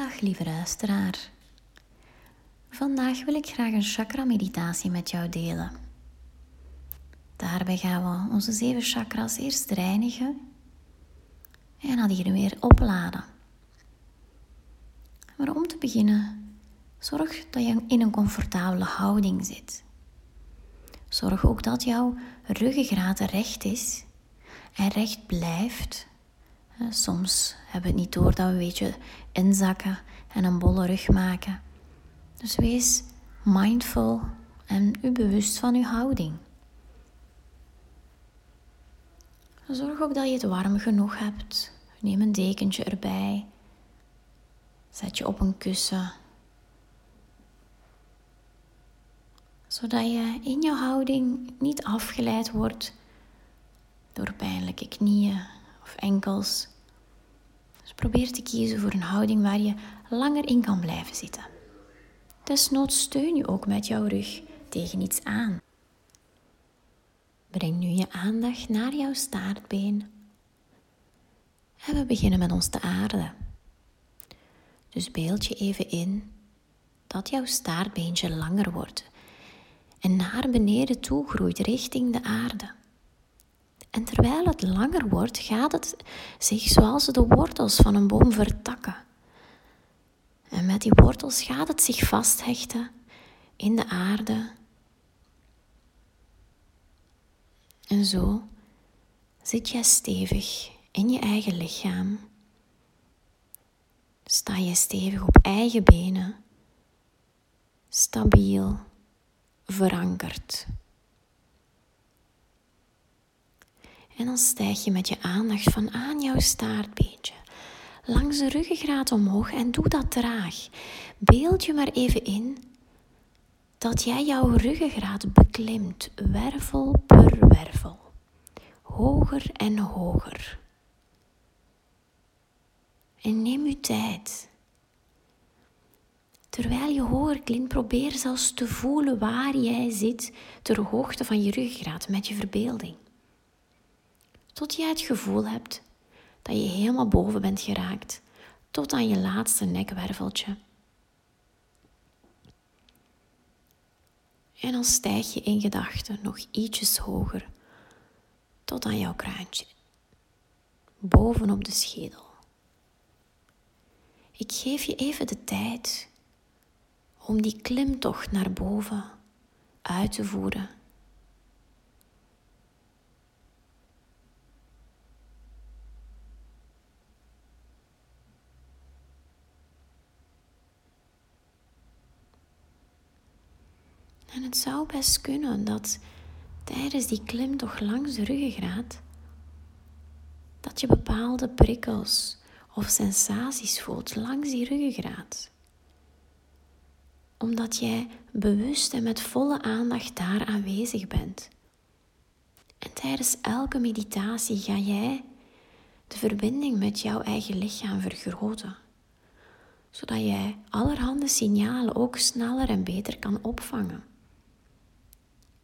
Dag lieve luisteraar. Vandaag wil ik graag een chakra-meditatie met jou delen. Daarbij gaan we onze zeven chakras eerst reinigen en dan hier weer opladen. Maar om te beginnen, zorg dat je in een comfortabele houding zit. Zorg ook dat jouw ruggengraat recht is en recht blijft. Soms hebben we het niet door dat we een beetje inzakken en een bolle rug maken. Dus wees mindful en u bewust van uw houding. Zorg ook dat je het warm genoeg hebt. Neem een dekentje erbij. Zet je op een kussen. Zodat je in je houding niet afgeleid wordt door pijnlijke knieën of enkels. Dus probeer te kiezen voor een houding waar je langer in kan blijven zitten. Desnoods steun je ook met jouw rug tegen iets aan. Breng nu je aandacht naar jouw staartbeen. En we beginnen met ons te aarden. Dus beeld je even in dat jouw staartbeentje langer wordt en naar beneden toe groeit richting de aarde. En terwijl het langer wordt, gaat het zich zoals de wortels van een boom vertakken. En met die wortels gaat het zich vasthechten in de aarde. En zo zit jij stevig in je eigen lichaam. Sta je stevig op eigen benen, stabiel, verankerd. En dan stijg je met je aandacht van aan jouw staartbeentje langs de ruggengraat omhoog en doe dat traag. Beeld je maar even in dat jij jouw ruggengraat beklimt, wervel per wervel, hoger en hoger. En neem je tijd. Terwijl je hoger klimt, probeer zelfs te voelen waar jij zit ter hoogte van je ruggengraat met je verbeelding. Tot je het gevoel hebt dat je helemaal boven bent geraakt, tot aan je laatste nekwerveltje. En dan stijg je in gedachten nog ietsjes hoger, tot aan jouw kruintje, bovenop de schedel. Ik geef je even de tijd om die klimtocht naar boven uit te voeren. En het zou best kunnen dat tijdens die klimtocht langs de ruggengraat, dat je bepaalde prikkels of sensaties voelt langs die ruggengraat. Omdat jij bewust en met volle aandacht daar aanwezig bent. En tijdens elke meditatie ga jij de verbinding met jouw eigen lichaam vergroten. Zodat jij allerhande signalen ook sneller en beter kan opvangen.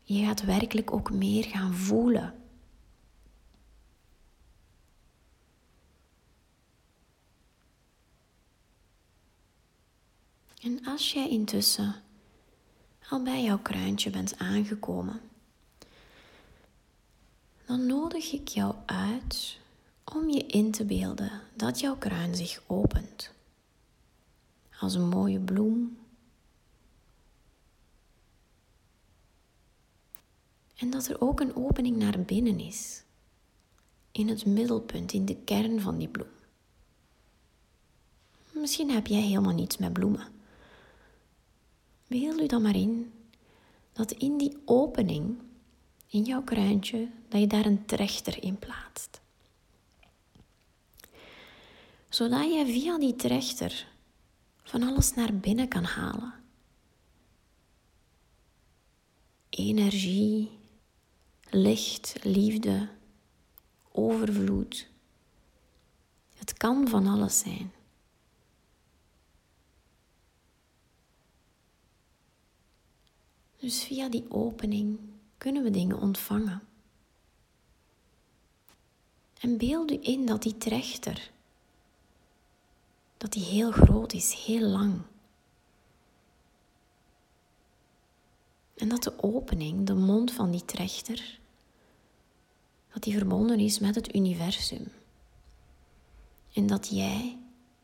Je gaat werkelijk ook meer gaan voelen. En als jij intussen al bij jouw kruintje bent aangekomen, dan nodig ik jou uit om je in te beelden dat jouw kruin zich opent. Als een mooie bloem En dat er ook een opening naar binnen is. In het middelpunt, in de kern van die bloem. Misschien heb jij helemaal niets met bloemen. Beeld u dan maar in dat in die opening, in jouw kruintje, dat je daar een trechter in plaatst. Zodat je via die trechter van alles naar binnen kan halen. Energie, licht, liefde, overvloed. Het kan van alles zijn. Dus via die opening kunnen we dingen ontvangen. En beeld u in dat die trechter dat die heel groot is, heel lang. En dat de opening, de mond van die trechter, dat die verbonden is met het universum. En dat jij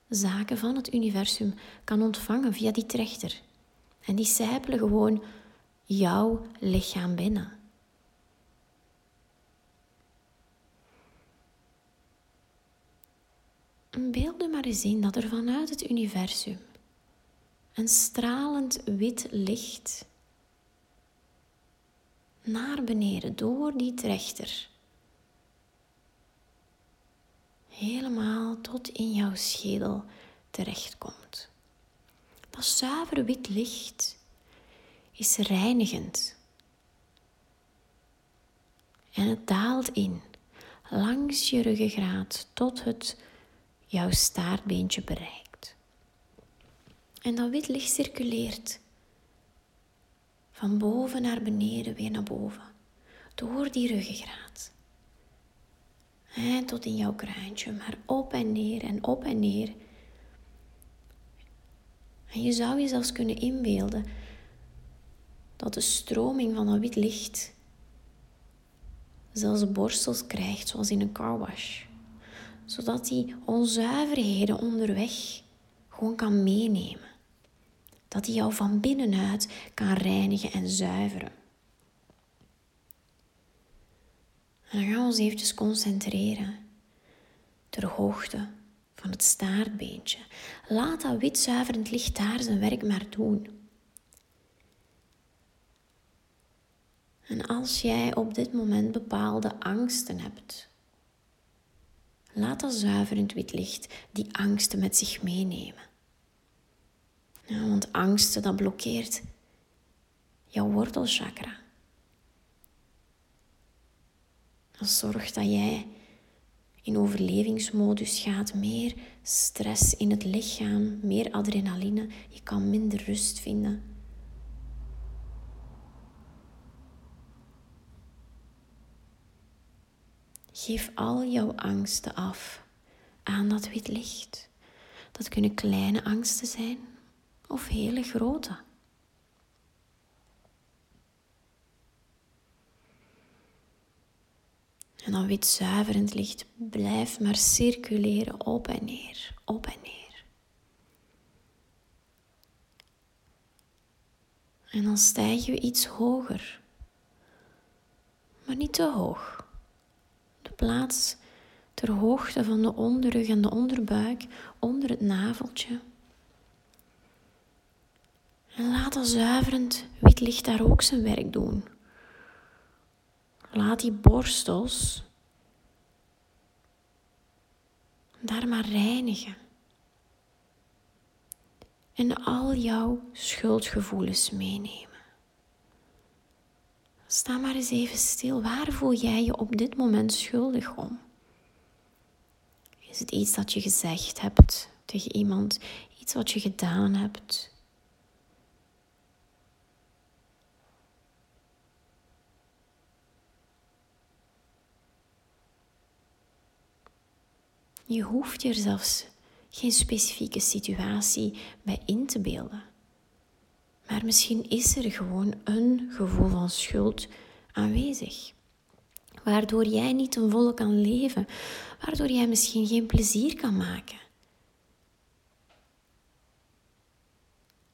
zaken van het universum kan ontvangen via die trechter. En die sijpelen gewoon jouw lichaam binnen. En beeld maar eens in dat er vanuit het universum een stralend wit licht naar beneden door die trechter helemaal tot in jouw schedel terechtkomt. Dat zuivere wit licht is reinigend. En het daalt in langs je ruggengraat tot het jouw staartbeentje bereikt. En dat wit licht circuleert van boven naar beneden weer naar boven, door die ruggengraat. En tot in jouw kruintje, maar op en neer en op en neer. En je zou je zelfs kunnen inbeelden dat de stroming van dat wit licht zelfs borstels krijgt, zoals in een carwash. Zodat die onzuiverheden onderweg gewoon kan meenemen. Dat hij jou van binnenuit kan reinigen en zuiveren. En dan gaan we ons eventjes concentreren ter hoogte van het staartbeentje. Laat dat wit zuiverend licht daar zijn werk maar doen. En als jij op dit moment bepaalde angsten hebt, laat dat zuiverend wit licht die angsten met zich meenemen. Want angsten dat blokkeert jouw wortelchakra. Dat zorgt dat jij in overlevingsmodus gaat, meer stress in het lichaam, meer adrenaline, je kan minder rust vinden. Geef al jouw angsten af aan dat wit licht. Dat kunnen kleine angsten zijn of hele grote. En dan wit zuiverend licht blijft maar circuleren op en neer, op en neer. En dan stijgen we iets hoger, maar niet te hoog. De plaats ter hoogte van de onderrug en de onderbuik, onder het naveltje. En laat dat zuiverend wit licht daar ook zijn werk doen. Laat die borstels daar maar reinigen. En al jouw schuldgevoelens meenemen. Sta maar eens even stil. Waar voel jij je op dit moment schuldig om? Is het iets dat je gezegd hebt tegen iemand? Iets wat je gedaan hebt? Je hoeft er zelfs geen specifieke situatie bij in te beelden. Maar misschien is er gewoon een gevoel van schuld aanwezig. Waardoor jij niet ten volle kan leven, waardoor jij misschien geen plezier kan maken.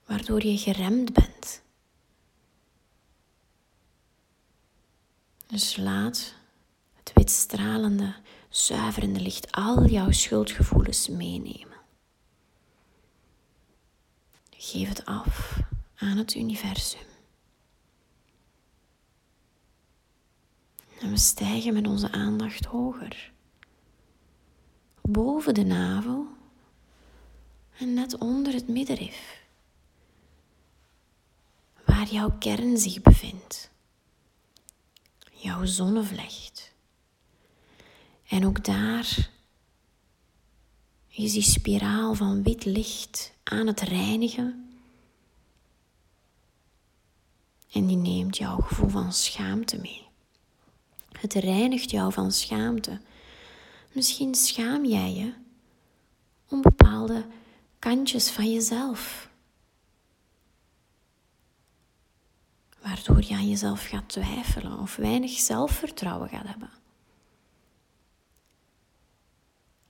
Waardoor je geremd bent. Dus laat stralende zuiverende licht al jouw schuldgevoelens meenemen. Geef het af aan het universum. En we stijgen met onze aandacht hoger. Boven de navel en net onder het middenrif. Waar jouw kern zich bevindt. Jouw zonnevlecht. En ook daar is die spiraal van wit licht aan het reinigen. En die neemt jouw gevoel van schaamte mee. Het reinigt jou van schaamte. Misschien schaam jij je om bepaalde kantjes van jezelf. Waardoor je aan jezelf gaat twijfelen of weinig zelfvertrouwen gaat hebben.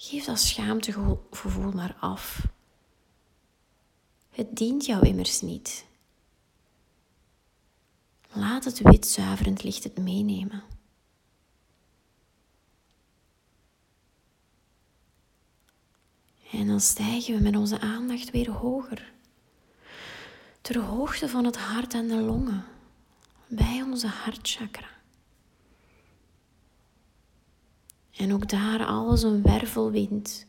Geef dat schaamtegevoel maar af. Het dient jou immers niet. Laat het wit zuiverend licht het meenemen. En dan stijgen we met onze aandacht weer hoger. Ter hoogte van het hart en de longen, bij onze hartchakra. En ook daar alles een wervelwind.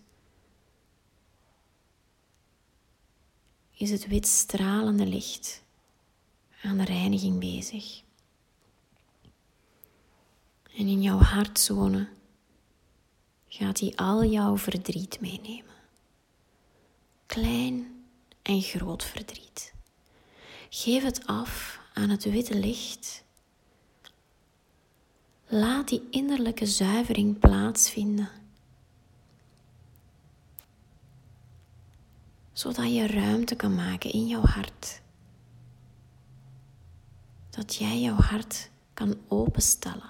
Is het wit stralende licht aan de reiniging bezig. En in jouw hartzone gaat hij al jouw verdriet meenemen. Klein en groot verdriet. Geef het af aan het witte licht. Laat die innerlijke zuivering plaatsvinden. Zodat je ruimte kan maken in jouw hart dat jij jouw hart kan openstellen.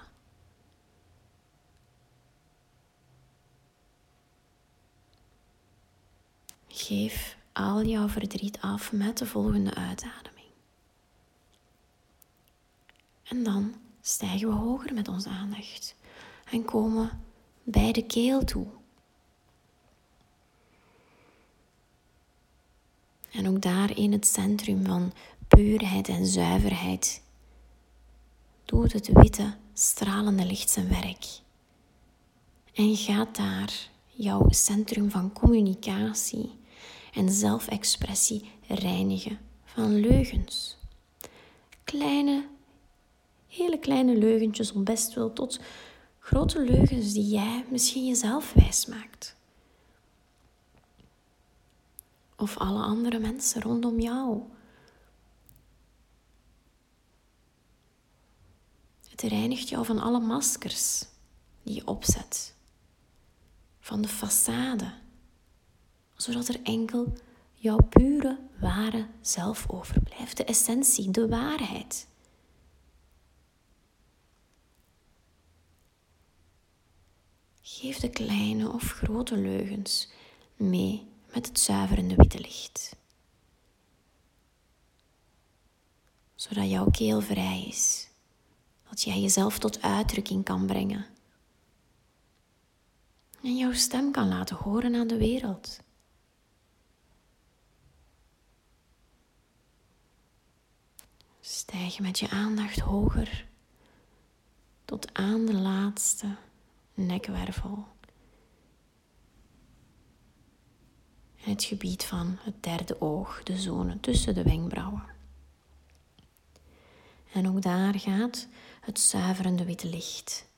Geef al jouw verdriet af met de volgende uitademing. En dan stijgen we hoger met onze aandacht en komen bij de keel toe. En ook daar in het centrum van puurheid en zuiverheid doet het witte, stralende licht zijn werk. En gaat daar jouw centrum van communicatie en zelfexpressie reinigen van leugens. Kleine, hele kleine leugentjes, om best wel tot grote leugens die jij misschien jezelf wijs maakt. Of alle andere mensen rondom jou. Het reinigt jou van alle maskers die je opzet, van de façade, zodat er enkel jouw pure, ware zelf overblijft, de essentie, de waarheid. Geef de kleine of grote leugens mee met het zuiverende witte licht. Zodat jouw keel vrij is dat jij jezelf tot uitdrukking kan brengen. En jouw stem kan laten horen aan de wereld. Stijg met je aandacht hoger tot aan de laatste nekwervel. En het gebied van het derde oog, de zone tussen de wenkbrauwen. En ook daar gaat het zuiverende witte licht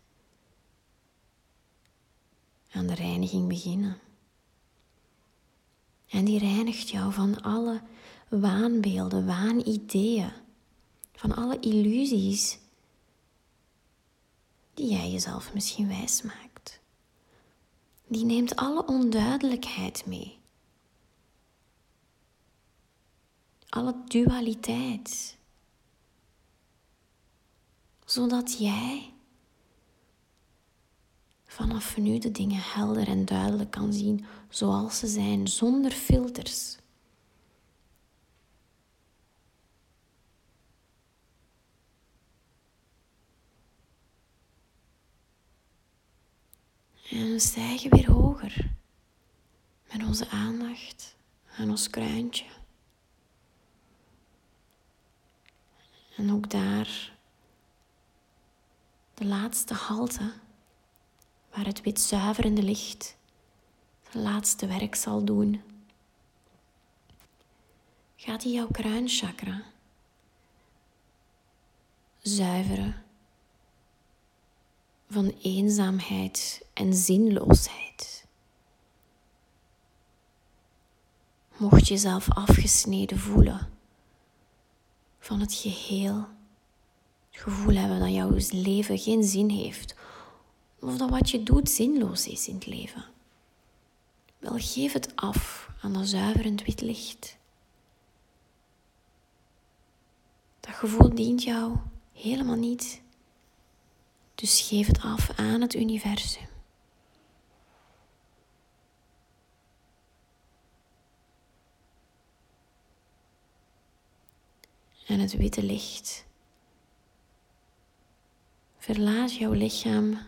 aan de reiniging beginnen. En die reinigt jou van alle waanbeelden, waanideeën, van alle illusies die jij jezelf misschien wijs maakt. Die neemt alle onduidelijkheid mee. Alle dualiteit zodat jij vanaf nu de dingen helder en duidelijk kan zien zoals ze zijn, zonder filters. En we stijgen weer hoger met onze aandacht aan ons kruintje. En ook daar de laatste halte waar het wit zuiverende licht zijn laatste werk zal doen. Gaat hij jouw kruinchakra zuiveren van eenzaamheid en zinloosheid. Mocht je jezelf afgesneden voelen van het geheel het gevoel hebben dat jouw leven geen zin heeft. Of dat wat je doet zinloos is in het leven. Wel, geef het af aan dat zuiverend wit licht. Dat gevoel dient jou helemaal niet. Dus geef het af aan het universum. En het witte licht verlaat jouw lichaam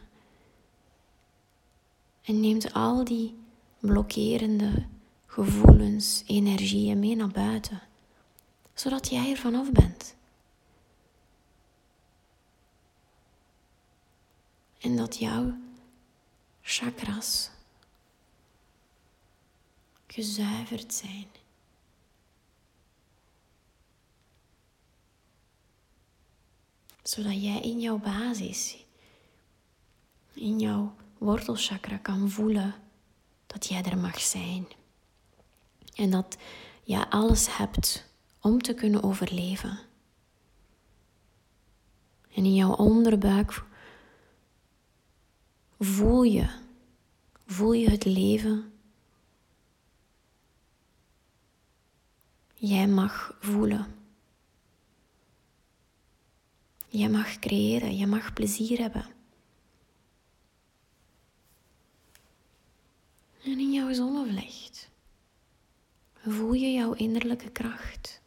en neemt al die blokkerende gevoelens, energieën mee naar buiten, zodat jij er vanaf bent. En dat jouw chakras gezuiverd zijn. Zodat jij in jouw basis, in jouw wortelchakra kan voelen dat jij er mag zijn. En dat je alles hebt om te kunnen overleven. En in jouw onderbuik voel je, voel je het leven. Jij mag voelen. Jij mag creëren, je mag plezier hebben. En in jouw zonnevlecht voel je jouw innerlijke kracht.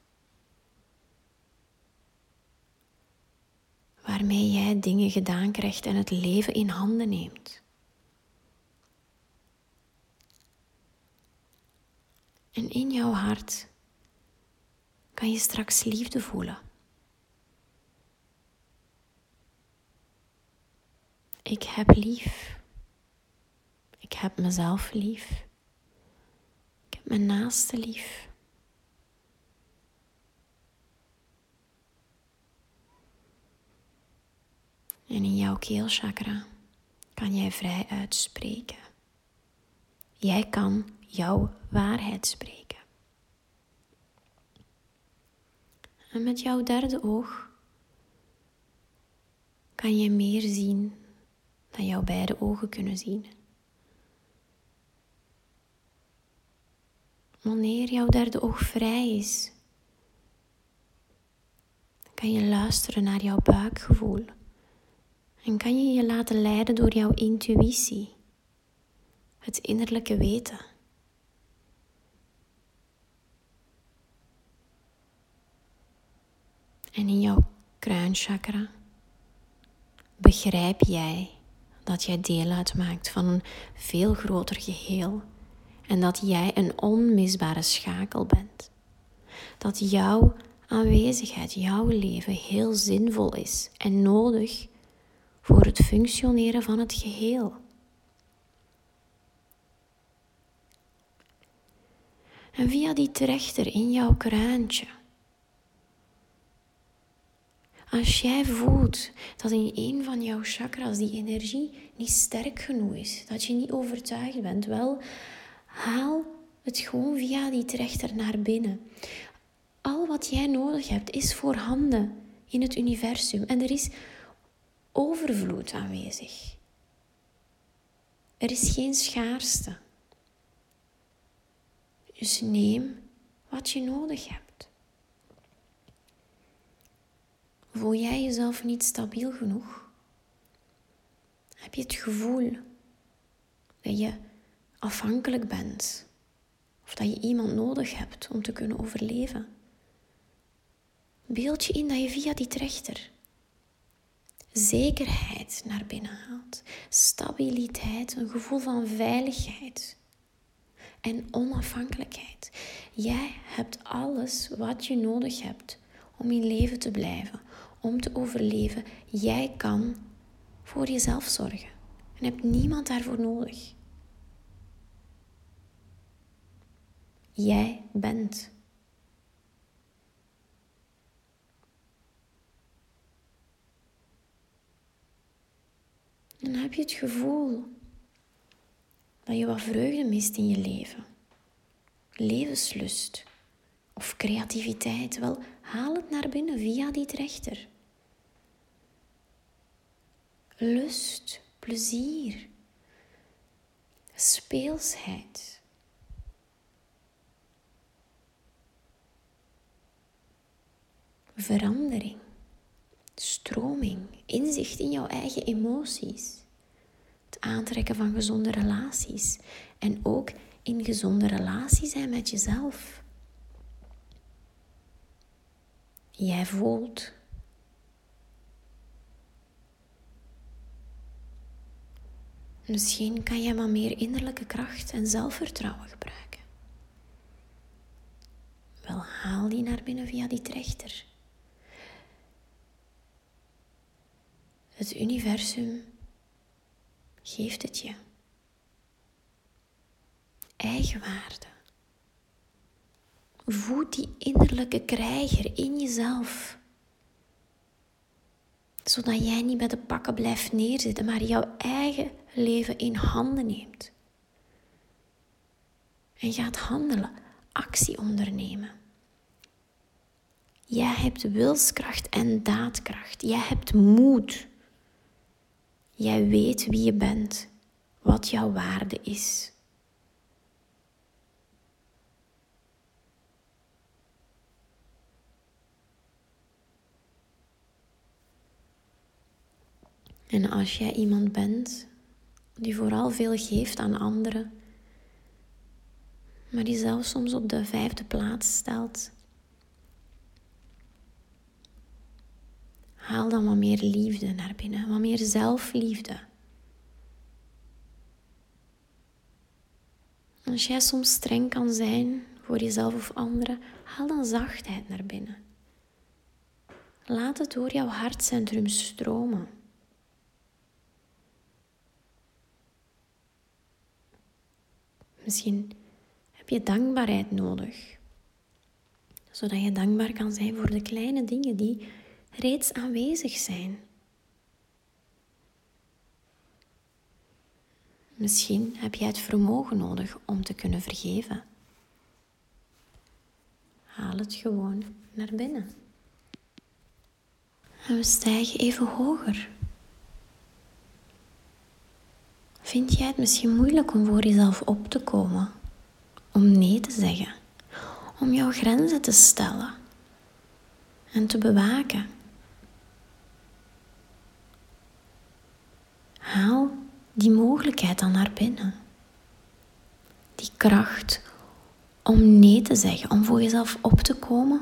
Waarmee jij dingen gedaan krijgt en het leven in handen neemt. En in jouw hart kan je straks liefde voelen. Ik heb lief. Ik heb mezelf lief. Ik heb mijn naaste lief. En in jouw keelchakra kan jij vrij uitspreken. Jij kan jouw waarheid spreken. En met jouw derde oog kan je meer zien dan jouw beide ogen kunnen zien. Wanneer jouw derde oog vrij is, kan je luisteren naar jouw buikgevoel en kan je je laten leiden door jouw intuïtie, het innerlijke weten. En in jouw kruinchakra begrijp jij dat jij deel uitmaakt van een veel groter geheel en dat jij een onmisbare schakel bent. Dat jouw aanwezigheid, jouw leven heel zinvol is en nodig voor het functioneren van het geheel. En via die trechter in jouw kraantje als jij voelt dat in een van jouw chakras die energie niet sterk genoeg is, dat je niet overtuigd bent, wel haal het gewoon via die trechter naar binnen. Al wat jij nodig hebt is voorhanden in het universum en er is overvloed aanwezig. Er is geen schaarste. Dus neem wat je nodig hebt. Voel jij jezelf niet stabiel genoeg? Heb je het gevoel dat je afhankelijk bent of dat je iemand nodig hebt om te kunnen overleven? Beeld je in dat je via die trechter zekerheid naar binnen haalt, stabiliteit, een gevoel van veiligheid en onafhankelijkheid. Jij hebt alles wat je nodig hebt om in leven te blijven, om te overleven. Jij kan voor jezelf zorgen en hebt niemand daarvoor nodig. Jij bent. dan heb je het gevoel dat je wat vreugde mist in je leven. Levenslust of creativiteit. Wel, haal het naar binnen via die trechter. Lust, plezier, speelsheid. Verandering, stroming inzicht in jouw eigen emoties, het aantrekken van gezonde relaties en ook in gezonde relatie zijn met jezelf. Jij voelt. Misschien kan jij maar meer innerlijke kracht en zelfvertrouwen gebruiken. Wel, haal die naar binnen via die trechter. Het universum geeft het je. Eigenwaarde. Voed die innerlijke krijger in jezelf. Zodat jij niet bij de pakken blijft neerzitten, maar jouw eigen leven in handen neemt. En gaat handelen, actie ondernemen. Jij hebt wilskracht en daadkracht. Jij hebt moed. Jij weet wie je bent, wat jouw waarde is. En als jij iemand bent die vooral veel geeft aan anderen, maar die zelf soms op de vijfde plaats stelt, haal dan wat meer liefde naar binnen, wat meer zelfliefde. Als jij soms streng kan zijn voor jezelf of anderen, haal dan zachtheid naar binnen. Laat het door jouw hartcentrum stromen. Misschien heb je dankbaarheid nodig, zodat je dankbaar kan zijn voor de kleine dingen die reeds aanwezig zijn. Misschien heb jij het vermogen nodig om te kunnen vergeven. Haal het gewoon naar binnen. En we stijgen even hoger. Vind jij het misschien moeilijk om voor jezelf op te komen? Om nee te zeggen? Om jouw grenzen te stellen en te bewaken? Haal die mogelijkheid dan naar binnen. Die kracht om nee te zeggen, om voor jezelf op te komen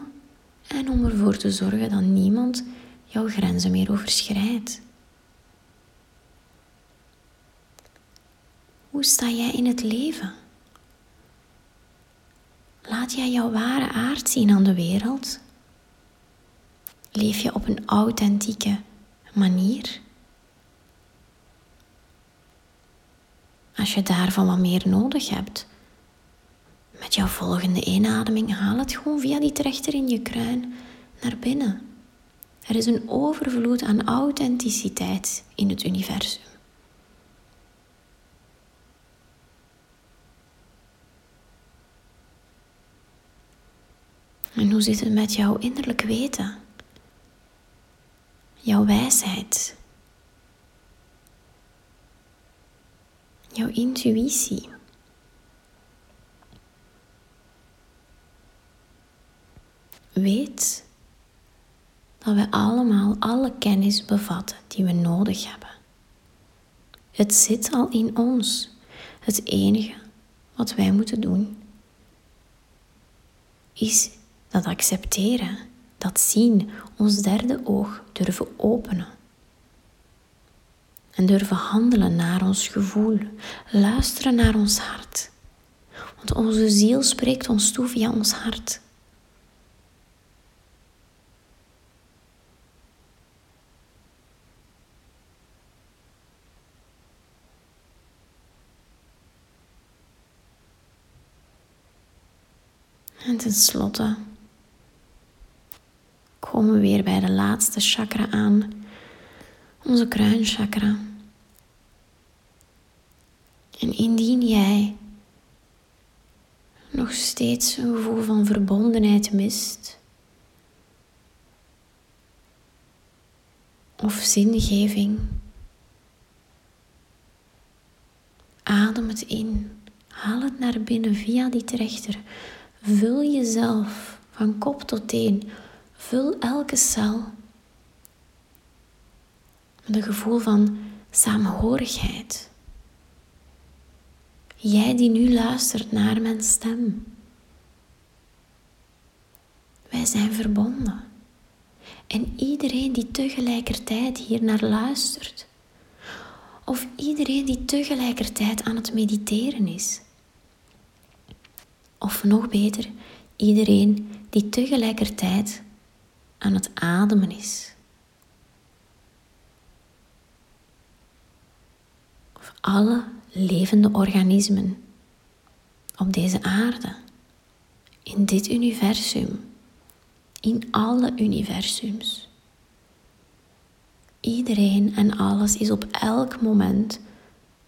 en om ervoor te zorgen dat niemand jouw grenzen meer overschrijdt. Hoe sta jij in het leven? Laat jij jouw ware aard zien aan de wereld? Leef je op een authentieke manier? Als je daarvan wat meer nodig hebt, met jouw volgende inademing haal het gewoon via die trechter in je kruin naar binnen. Er is een overvloed aan authenticiteit in het universum. En hoe zit het met jouw innerlijk weten? Jouw wijsheid? Jouw intuïtie? Weet dat we allemaal alle kennis bevatten die we nodig hebben. Het zit al in ons. Het enige wat wij moeten doen is dat accepteren, dat zien, ons derde oog durven openen. En durven handelen naar ons gevoel, luisteren naar ons hart. Want onze ziel spreekt ons toe via ons hart. En tenslotte komen we weer bij de laatste chakra aan, onze kruinchakra. En indien jij nog steeds een gevoel van verbondenheid mist, of zingeving, adem het in, haal het naar binnen via die trechter. Vul jezelf van kop tot teen Vul elke cel een gevoel van samenhorigheid. Jij die nu luistert naar mijn stem. Wij zijn verbonden. En iedereen die tegelijkertijd hier naar luistert, of iedereen die tegelijkertijd aan het mediteren is, of nog beter, iedereen die tegelijkertijd aan het ademen is. Alle levende organismen op deze aarde, in dit universum, in alle universums. Iedereen en alles is op elk moment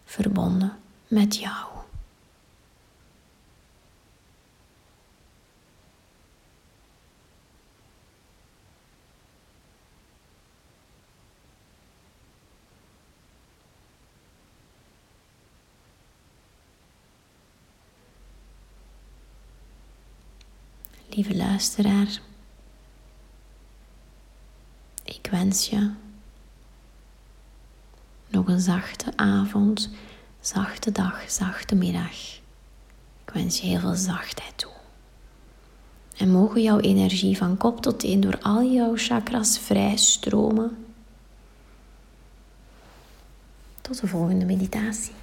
verbonden met jou. Lieve luisteraar, ik wens je nog een zachte avond, zachte dag, zachte middag. Ik wens je heel veel zachtheid toe. En mogen jouw energie van kop tot teen door al jouw chakras vrij stromen. Tot de volgende meditatie.